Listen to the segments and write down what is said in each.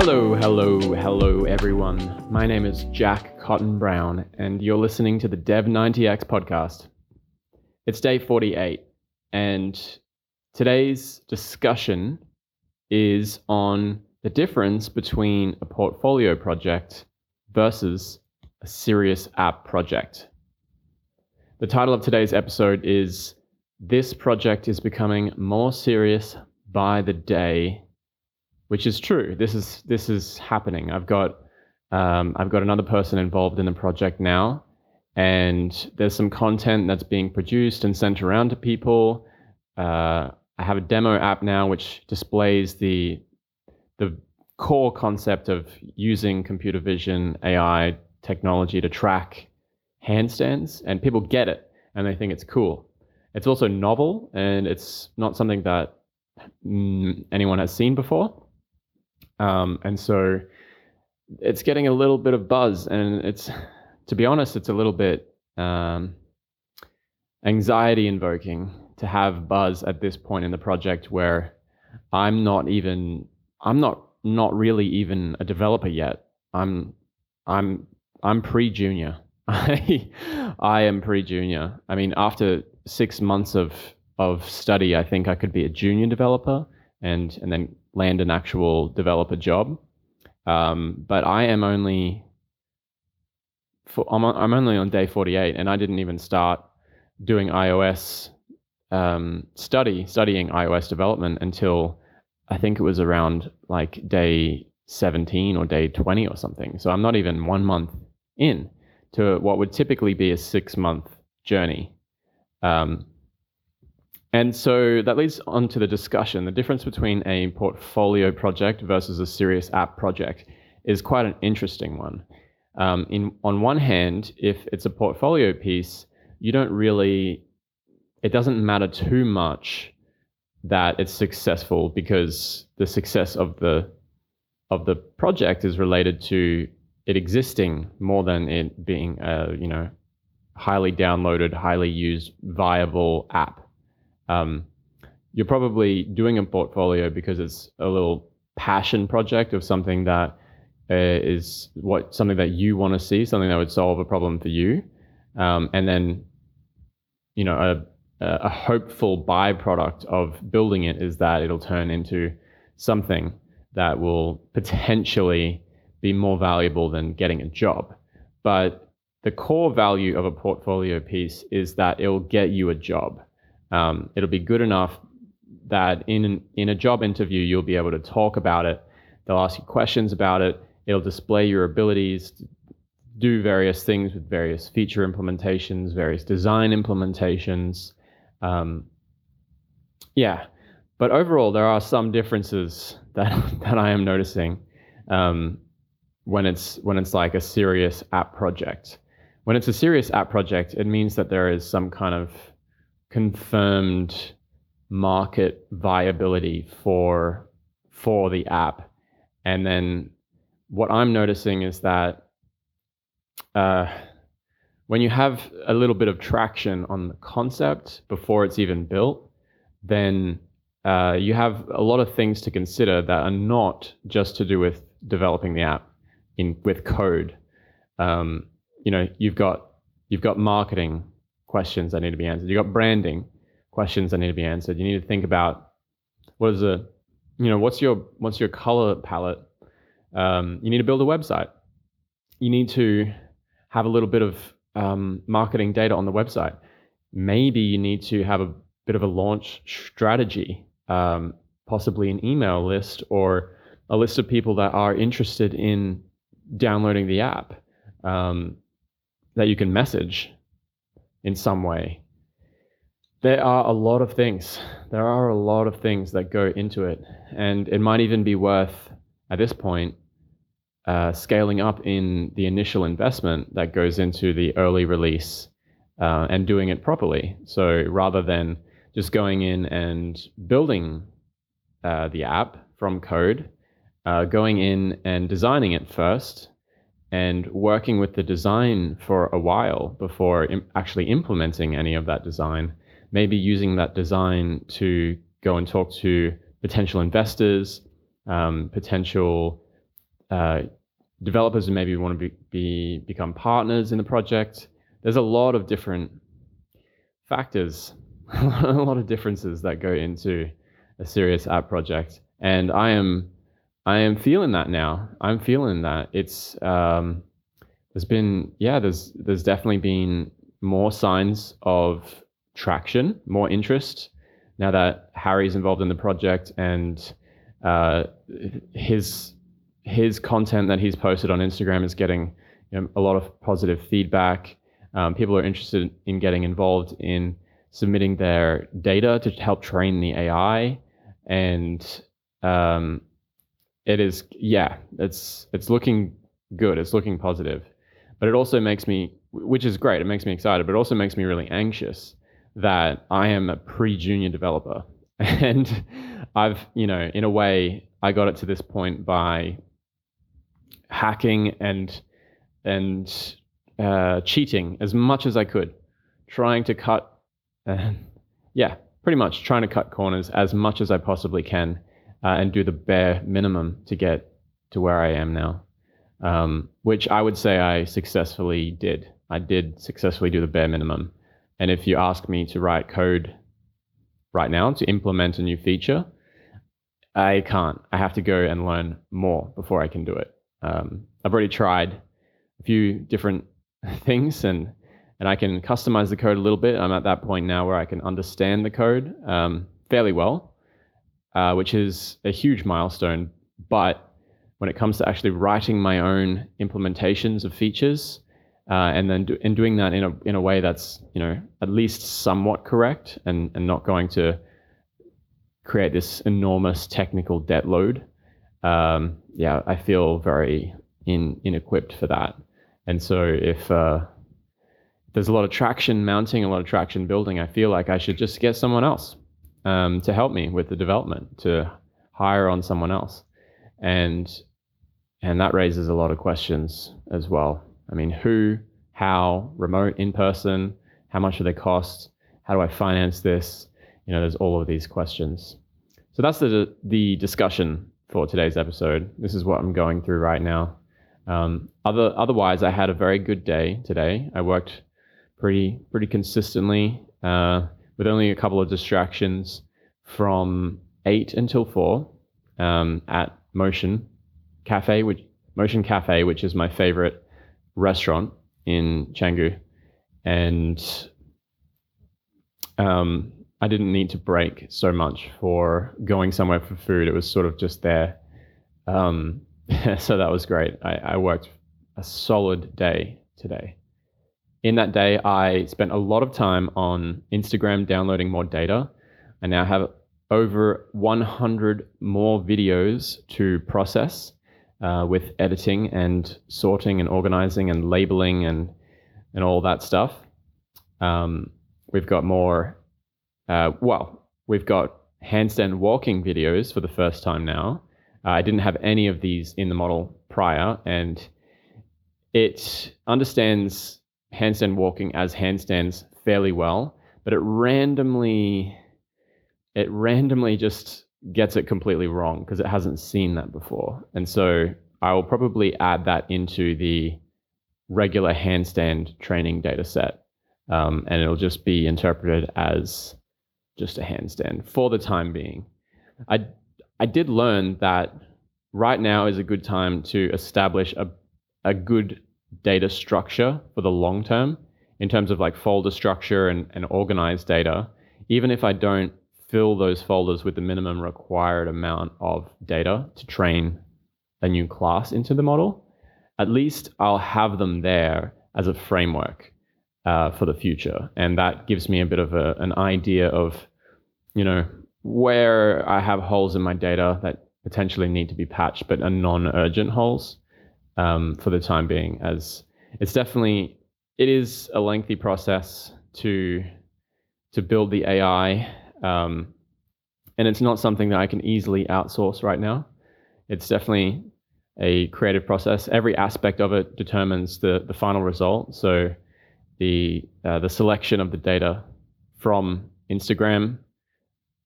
Hello, hello, hello, everyone. My name is Jack Cotton Brown, and you're listening to the Dev90X podcast. It's day 48, and today's discussion is on the difference between a portfolio project versus a serious app project. The title of today's episode is This Project is Becoming More Serious by the Day which is true. This is this is happening. I've got um, I've got another person involved in the project now, and there's some content that's being produced and sent around to people. Uh, I have a demo app now which displays the the core concept of using computer vision AI technology to track handstands, and people get it and they think it's cool. It's also novel and it's not something that anyone has seen before. Um, and so it's getting a little bit of buzz, and it's, to be honest, it's a little bit um, anxiety invoking to have buzz at this point in the project where I'm not even, I'm not not really even a developer yet. I'm, I'm, I'm pre-junior. I, I am pre-junior. I mean, after six months of of study, I think I could be a junior developer and and then land an actual developer job. Um, but I am only for, I'm, I'm only on day 48 and I didn't even start doing iOS um, study studying iOS development until I think it was around like day 17 or day 20 or something. So I'm not even one month in to what would typically be a six month journey. Um, and so that leads on to the discussion. The difference between a portfolio project versus a serious app project is quite an interesting one. Um, in on one hand, if it's a portfolio piece, you don't really, it doesn't matter too much that it's successful because the success of the of the project is related to it existing more than it being a you know highly downloaded, highly used, viable app um, you're probably doing a portfolio because it's a little passion project of something that uh, is what something that you want to see, something that would solve a problem for you, um, and then you know a, a hopeful byproduct of building it is that it'll turn into something that will potentially be more valuable than getting a job. But the core value of a portfolio piece is that it'll get you a job. Um, it'll be good enough that in an, in a job interview you'll be able to talk about it. They'll ask you questions about it. It'll display your abilities to do various things with various feature implementations, various design implementations. Um, yeah, but overall there are some differences that that I am noticing um, when it's when it's like a serious app project. When it's a serious app project, it means that there is some kind of confirmed market viability for for the app. And then what I'm noticing is that uh, when you have a little bit of traction on the concept before it's even built, then uh, you have a lot of things to consider that are not just to do with developing the app in with code. Um, you know, you've got you've got marketing, questions that need to be answered. You got branding questions that need to be answered. You need to think about what is a, you know, what's your what's your color palette. Um, you need to build a website. You need to have a little bit of um, marketing data on the website. Maybe you need to have a bit of a launch strategy, um, possibly an email list or a list of people that are interested in downloading the app um, that you can message in some way. There are a lot of things. There are a lot of things that go into it. And it might even be worth, at this point, uh, scaling up in the initial investment that goes into the early release uh, and doing it properly. So rather than just going in and building uh, the app from code, uh, going in and designing it first and working with the design for a while before Im- actually implementing any of that design. Maybe using that design to go and talk to potential investors, um, potential uh, developers who maybe want to be, be become partners in the project. There's a lot of different factors, a lot of differences that go into a serious app project, and I am I am feeling that now. I'm feeling that it's um, there's been yeah there's there's definitely been more signs of traction, more interest now that Harry's involved in the project and uh, his his content that he's posted on Instagram is getting you know, a lot of positive feedback. Um, people are interested in getting involved in submitting their data to help train the AI, and um, it is yeah, it's it's looking good. It's looking positive, but it also makes me, which is great. It makes me excited, but it also makes me really anxious that I am a pre-junior developer, and I've you know in a way I got it to this point by hacking and and uh, cheating as much as I could, trying to cut, uh, yeah, pretty much trying to cut corners as much as I possibly can, uh, and do the bare minimum to get to where I am now, um, which I would say I successfully did. I did successfully do the bare minimum, and if you ask me to write code right now to implement a new feature, I can't. I have to go and learn more before I can do it. Um, I've already tried a few different things and and I can customize the code a little bit. I'm at that point now where I can understand the code um, fairly well, uh, which is a huge milestone. But when it comes to actually writing my own implementations of features, uh, and then do, and doing that in a in a way that's you know at least somewhat correct and and not going to create this enormous technical debt load. Um, yeah, I feel very in inequipped for that. And so if uh, there's a lot of traction mounting, a lot of traction building, I feel like I should just get someone else um, to help me with the development, to hire on someone else, and and that raises a lot of questions as well. I mean, who, how, remote, in person, how much do they cost? How do I finance this? You know, there's all of these questions. So that's the the discussion for today's episode. This is what I'm going through right now. Um, other otherwise, I had a very good day today. I worked pretty pretty consistently uh, with only a couple of distractions from eight until four um, at Motion Cafe, which Motion Cafe, which is my favorite restaurant in Canggu, and um, I didn't need to break so much for going somewhere for food. It was sort of just there. Um, so that was great. I, I, worked a solid day today. In that day, I spent a lot of time on Instagram downloading more data. I now have over 100 more videos to process uh, with editing and sorting and organizing and labeling and and all that stuff. Um, we've got more. Uh, well, we've got handstand walking videos for the first time now. Uh, I didn't have any of these in the model prior, and it understands handstand walking as handstands fairly well, but it randomly it randomly just gets it completely wrong because it hasn't seen that before. And so I will probably add that into the regular handstand training data set. Um, and it'll just be interpreted as just a handstand for the time being. I, I did learn that right now is a good time to establish a, a good data structure for the long term in terms of like folder structure and, and organized data. Even if I don't fill those folders with the minimum required amount of data to train a new class into the model, at least I'll have them there as a framework uh, for the future. And that gives me a bit of a, an idea of, you know, where I have holes in my data that potentially need to be patched, but are non-urgent holes um, for the time being. As it's definitely, it is a lengthy process to to build the AI um, and it's not something that I can easily outsource right now. It's definitely a creative process. Every aspect of it determines the, the final result. So the uh, the selection of the data from Instagram,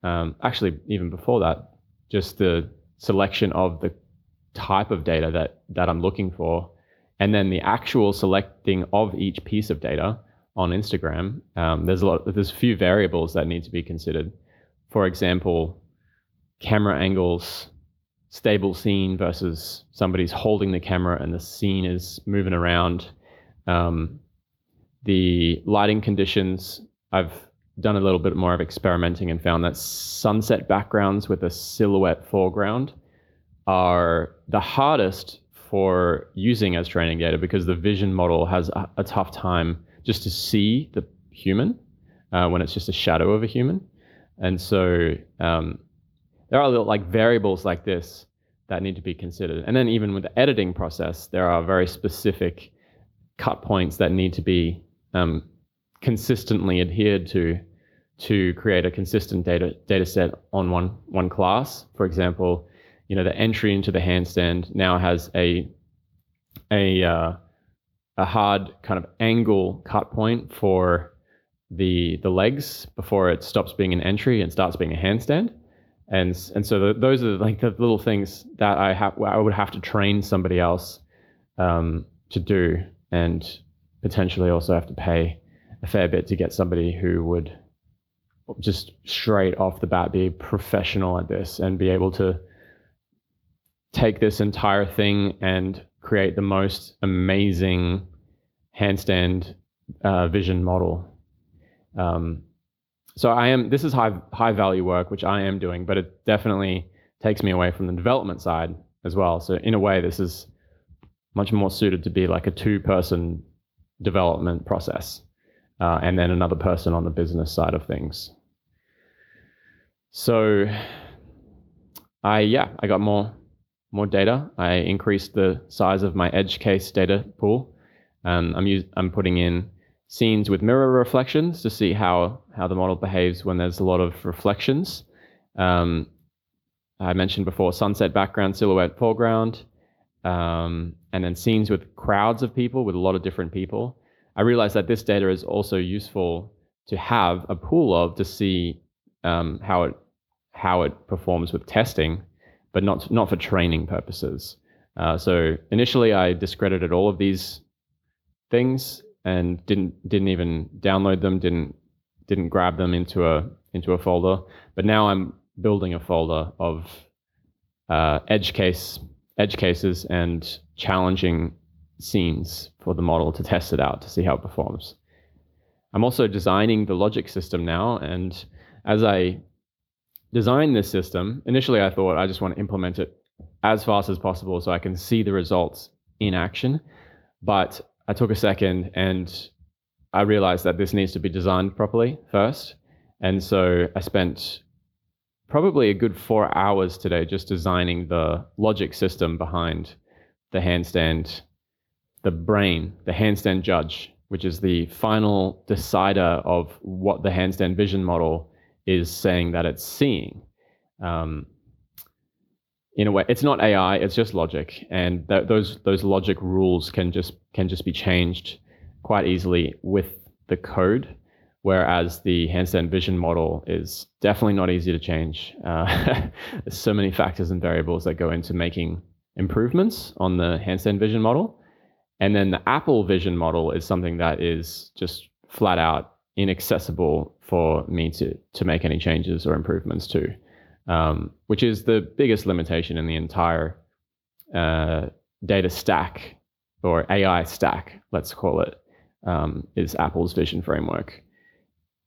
um, actually even before that, just the selection of the type of data that that I'm looking for, and then the actual selecting of each piece of data on Instagram. Um, there's a lot. There's a few variables that need to be considered. For example, camera angles, stable scene versus somebody's holding the camera and the scene is moving around. Um, the lighting conditions, I've done a little bit more of experimenting and found that sunset backgrounds with a silhouette foreground are the hardest for using as training data because the vision model has a, a tough time just to see the human uh, when it's just a shadow of a human. And so um, there are little like variables like this that need to be considered. And then even with the editing process, there are very specific cut points that need to be um, consistently adhered to to create a consistent data data set on one one class. For example, you know the entry into the handstand now has a a uh, a hard kind of angle cut point for the the legs before it stops being an entry and starts being a handstand. And and so the, those are like the little things that I have I would have to train somebody else um, to do, and potentially also have to pay a fair bit to get somebody who would just straight off the bat be professional at this and be able to take this entire thing and create the most amazing handstand uh, vision model. Um, so I am. This is high high value work, which I am doing, but it definitely takes me away from the development side as well. So in a way, this is much more suited to be like a two person development process, uh, and then another person on the business side of things. So I yeah, I got more more data. I increased the size of my edge case data pool. Um, I'm I'm putting in scenes with mirror reflections to see how how the model behaves when there's a lot of reflections. Um, I mentioned before sunset background, silhouette foreground, um, and then scenes with crowds of people with a lot of different people. I realized that this data is also useful to have a pool of to see um, how it how it performs with testing, but not not for training purposes. Uh, so initially, I discredited all of these things and didn't didn't even download them, didn't didn't grab them into a into a folder. But now I'm building a folder of uh, edge case edge cases and challenging scenes for the model to test it out to see how it performs. I'm also designing the logic system now, and as I design this system, initially I thought I just want to implement it as fast as possible so I can see the results in action. But I took a second and I realized that this needs to be designed properly first. And so I spent probably a good four hours today just designing the logic system behind the handstand, the brain, the handstand judge, which is the final decider of what the handstand vision model is saying that it's seeing. Um, in a way, it's not AI; it's just logic, and th- those those logic rules can just can just be changed quite easily with the code. Whereas the handstand vision model is definitely not easy to change. Uh, there's so many factors and variables that go into making improvements on the handstand vision model. And then the Apple vision model is something that is just flat out inaccessible for me to to make any changes or improvements to, um, which is the biggest limitation in the entire uh, data stack or AI stack, let's call it, um, is Apple's vision framework.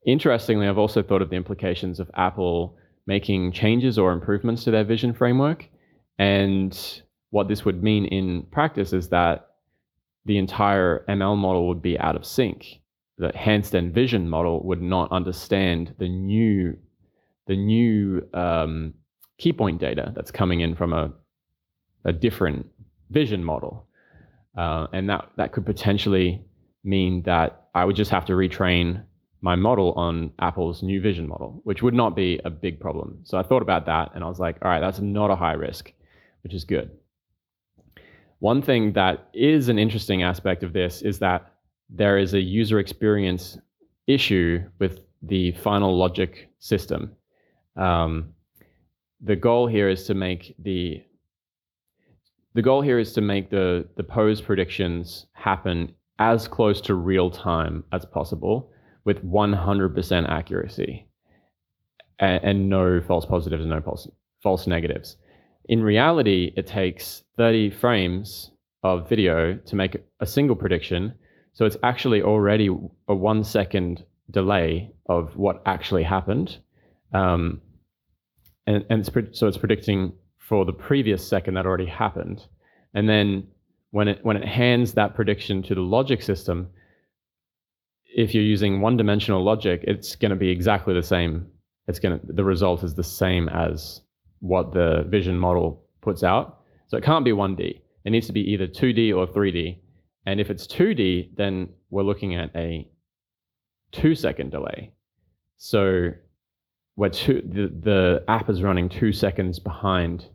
Interestingly, I've also thought of the implications of Apple making changes or improvements to their vision framework. And what this would mean in practice is that the entire ML model would be out of sync the handstand vision model would not understand the new the new um, key point data that's coming in from a a different vision model, uh, and that that could potentially mean that I would just have to retrain my model on Apple's new vision model, which would not be a big problem. So I thought about that, and I was like, all right, that's not a high risk, which is good. One thing that is an interesting aspect of this is that there is a user experience issue with the final logic system. Um, the goal here is to make the the goal here is to make the the pose predictions happen as close to real time as possible with 100% accuracy and, and no false positives and no false, false negatives. In reality, it takes 30 frames of video to make a single prediction. So it's actually already a one second delay of what actually happened. Um, and, and it's so it's predicting for the previous second that already happened. And then when it when it hands that prediction to the logic system, if you're using one-dimensional logic, it's going to be exactly the same. It's going to the result is the same as what the vision model puts out. So it can't be 1D. It needs to be either 2D or 3D. And if it's 2D, then we're looking at a two second delay. So where two, the, the app is running two seconds behind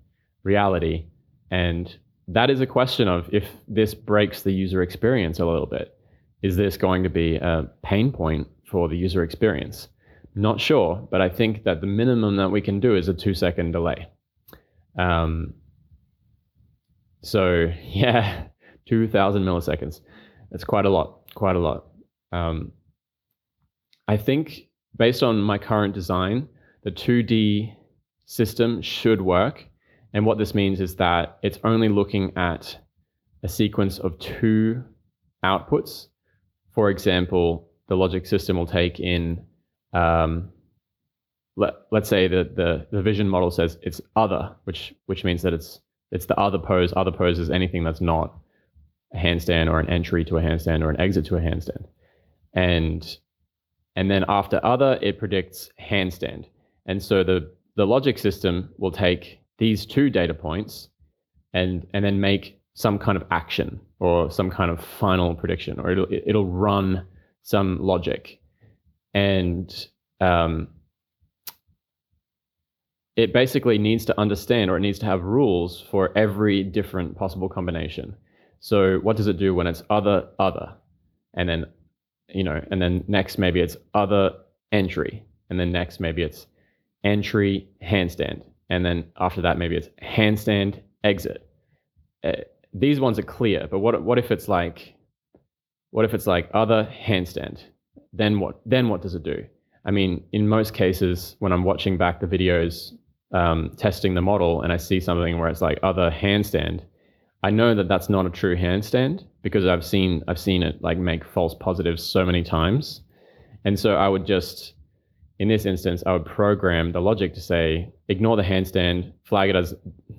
reality. And that is a question of if this breaks the user experience a little bit. Is this going to be a pain point for the user experience? Not sure, but I think that the minimum that we can do is a two second delay. Um, so yeah, 2000 milliseconds. That's quite a lot, quite a lot. Um, I think based on my current design, the 2D system should work. And what this means is that it's only looking at a sequence of two outputs. For example, the logic system will take in, um, let, let's say that the, the vision model says it's other, which, which means that it's, it's the other pose. Other pose is anything that's not a handstand or an entry to a handstand or an exit to a handstand. And and then after other, it predicts handstand. And so the, the logic system will take these two data points and, and then make some kind of action or some kind of final prediction, or it'll, it'll run some logic. And um, it basically needs to understand or it needs to have rules for every different possible combination. So what does it do when it's other, other? And then you know, and then next maybe it's other entry, and then next maybe it's entry handstand, and then after that maybe it's handstand exit. Uh, these ones are clear, but what what if it's like, what if it's like other handstand? Then what? Then what does it do? I mean, in most cases, when I'm watching back the videos um, testing the model, and I see something where it's like other handstand, I know that that's not a true handstand because I've seen I've seen it like make false positives so many times, and so I would just in this instance I would program the logic to say ignore the handstand, flag it as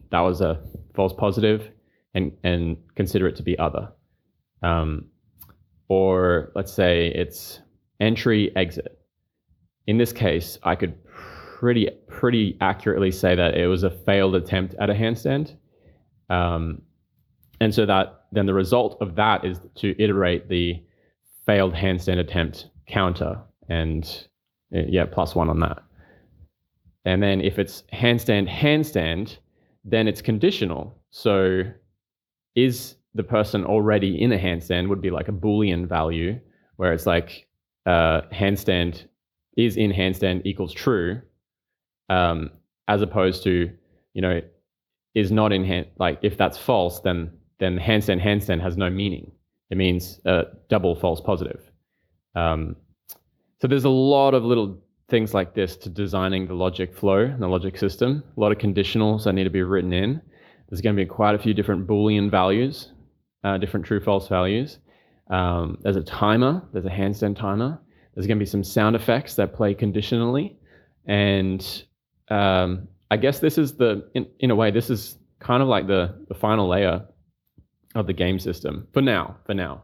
that was a false positive, and and consider it to be other, um, or let's say it's entry exit. In this case, I could pretty pretty accurately say that it was a failed attempt at a handstand. Um, and so that then the result of that is to iterate the failed handstand attempt counter and uh, yeah, plus one on that. And then if it's handstand, handstand, then it's conditional. So is the person already in a handstand would be like a Boolean value where it's like uh, handstand is in handstand equals true, um, as opposed to, you know, is not in hand, like if that's false, then then handstand handstand has no meaning. It means a double false positive. Um, so there's a lot of little things like this to designing the logic flow and the logic system. A lot of conditionals that need to be written in. There's going to be quite a few different Boolean values, uh, different true false values. Um, there's a timer. There's a handstand timer. There's going to be some sound effects that play conditionally, and um, I guess this is the in, in a way this is kind of like the the final layer of the game system for now. For now,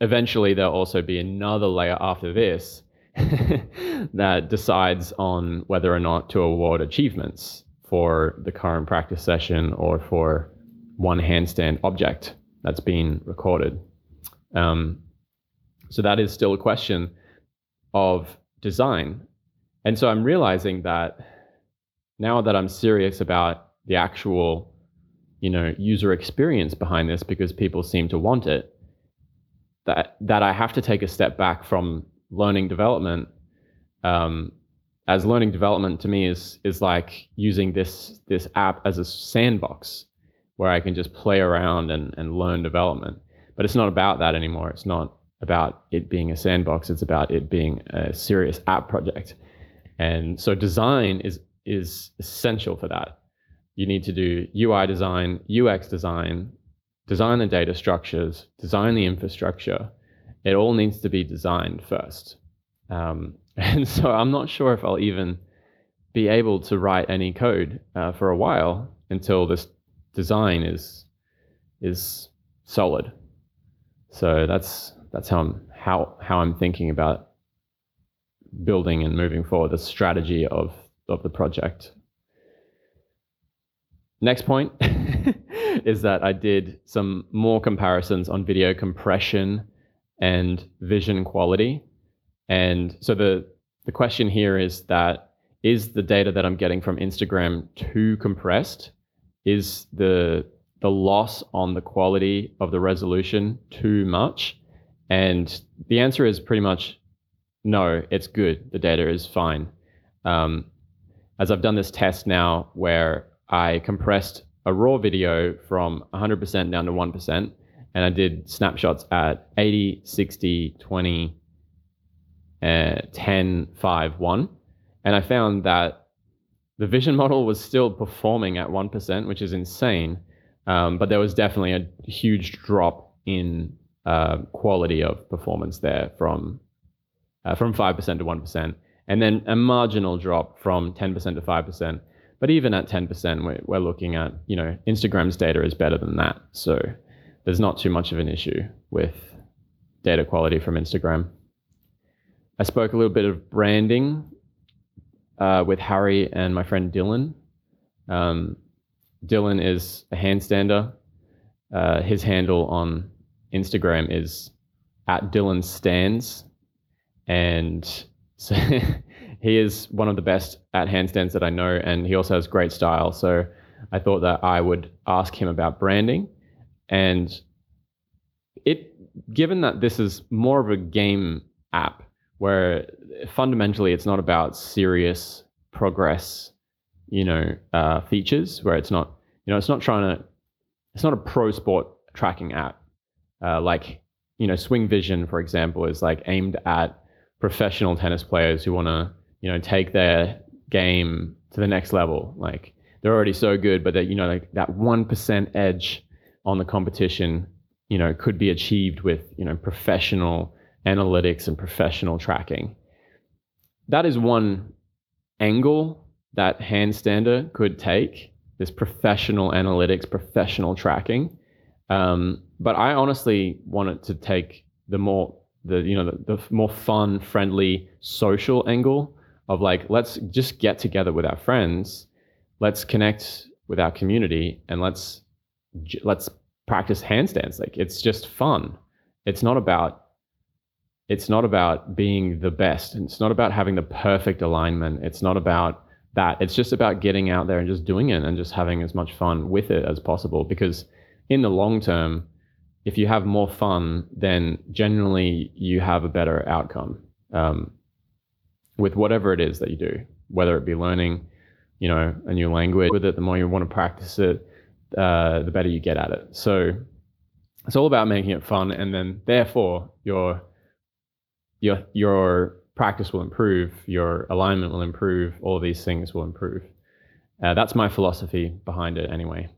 eventually there'll also be another layer after this that decides on whether or not to award achievements for the current practice session or for one handstand object that's been recorded. Um, so that is still a question of design. And so I'm realizing that now that I'm serious about the actual you know user experience behind this because people seem to want it that that I have to take a step back from learning development um, as learning development to me is is like using this this app as a sandbox where I can just play around and, and learn development. But it's not about that anymore. It's not about it being a sandbox. It's about it being a serious app project. And so design is is essential for that. You need to do UI design, UX design, design the data structures, design the infrastructure. It all needs to be designed first. Um, and so I'm not sure if I'll even be able to write any code uh, for a while until this design is is solid. So that's that's how I'm how how I'm thinking about building and moving forward the strategy of of the project. Next point is that I did some more comparisons on video compression and vision quality. And so the the question here is that is the data that I'm getting from Instagram too compressed? Is the the loss on the quality of the resolution too much? And the answer is pretty much no, it's good. The data is fine. Um, as I've done this test now where I compressed a raw video from 100% down to 1%, and I did snapshots at 80, 60, 20, uh, 10, 5, 1. And I found that the vision model was still performing at 1%, which is insane. Um, but there was definitely a huge drop in uh, quality of performance there from uh, from 5% to 1%, and then a marginal drop from 10% to 5%. But even at 10%, we're, we're looking at, you know, Instagram's data is better than that. So there's not too much of an issue with data quality from Instagram. I spoke a little bit of branding uh, with Harry and my friend Dylan. Um, Dylan is a handstander. Uh, his handle on Instagram is at Dylan Stands, and so he is one of the best at handstands that I know, and he also has great style. So I thought that I would ask him about branding, and it given that this is more of a game app where fundamentally it's not about serious progress, you know, uh, features where it's not, you know, it's not trying to, it's not a pro sport tracking app uh, like you know swing vision for example is like aimed at professional tennis players who want to you know take their game to the next level. Like they're already so good but that you know like that 1% edge on the competition you know could be achieved with you know professional analytics and professional tracking. That is one angle that handstander could take this professional analytics professional tracking. Um, but I honestly wanted to take the more the you know the, the more fun, friendly, social angle of like let's just get together with our friends, let's connect with our community, and let's let's practice handstands. Like it's just fun. It's not about it's not about being the best. And it's not about having the perfect alignment. It's not about that. It's just about getting out there and just doing it and just having as much fun with it as possible because in the long term, if you have more fun, then generally you have a better outcome um, with whatever it is that you do, whether it be learning, you know, a new language with it. The more you want to practice it, uh, the better you get at it. So it's all about making it fun, and then therefore your your your practice will improve, your alignment will improve, all these things will improve. Uh, that's my philosophy behind it, anyway.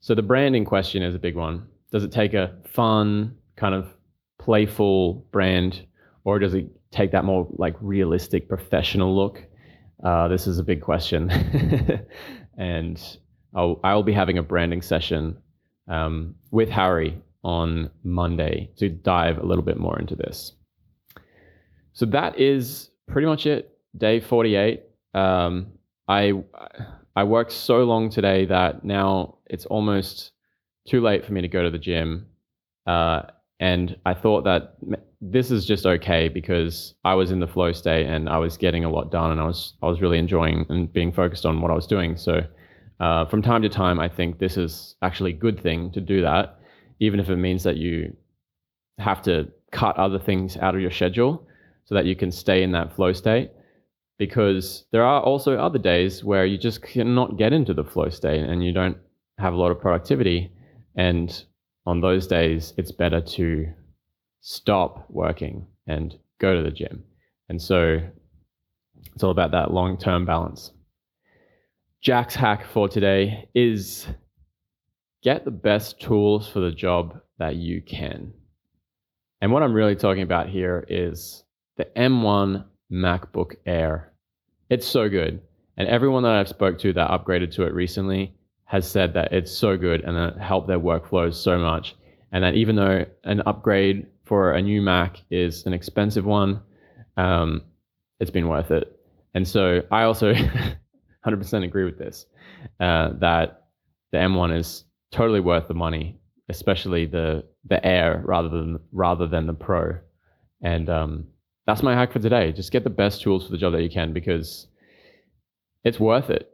So the branding question is a big one. Does it take a fun, kind of playful brand, or does it take that more like realistic, professional look? Uh, this is a big question, and I'll, I'll be having a branding session um, with Harry on Monday to dive a little bit more into this. So that is pretty much it. Day 48. Um, I I worked so long today that now it's almost too late for me to go to the gym. Uh, and I thought that this is just okay because I was in the flow state and I was getting a lot done and I was I was really enjoying and being focused on what I was doing. So uh, from time to time, I think this is actually a good thing to do that, even if it means that you have to cut other things out of your schedule so that you can stay in that flow state because there are also other days where you just cannot get into the flow state and you don't have a lot of productivity. And on those days, it's better to stop working and go to the gym. And so it's all about that long term balance. Jack's hack for today is get the best tools for the job that you can. And what I'm really talking about here is the M1 MacBook Air. It's so good. And everyone that I've spoke to that upgraded to it recently has said that it's so good and it helped their workflows so much. And that even though an upgrade for a new Mac is an expensive one, um, it's been worth it. And so I also 100% agree with this uh, that the M1 is totally worth the money, especially the the Air rather than rather than the Pro. And um, that's my hack for today. Just get the best tools for the job that you can because it's worth it.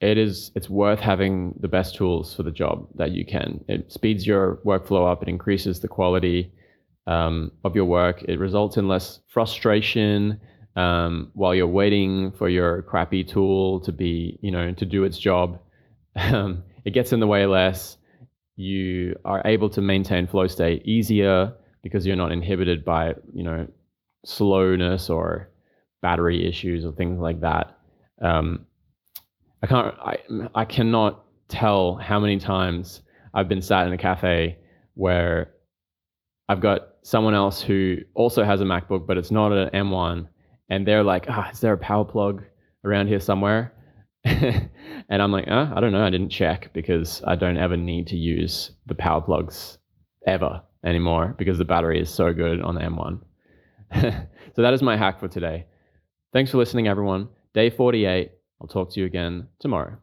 It is it's worth having the best tools for the job that you can. It speeds your workflow up. It increases the quality um, of your work. It results in less frustration um, while you're waiting for your crappy tool to be, you know, to do its job. Um, it gets in the way less. You are able to maintain flow state easier because you're not inhibited by, you know, slowness or battery issues or things like that. Um, I can't, I, I cannot tell how many times I've been sat in a cafe where I've got someone else who also has a MacBook, but it's not an M1, and they're like, ah, is there a power plug around here somewhere? and I'm like, uh, I don't know. I didn't check because I don't ever need to use the power plugs ever anymore because the battery is so good on the M1. so that is my hack for today. Thanks for listening, everyone. Day 48. I'll talk to you again tomorrow.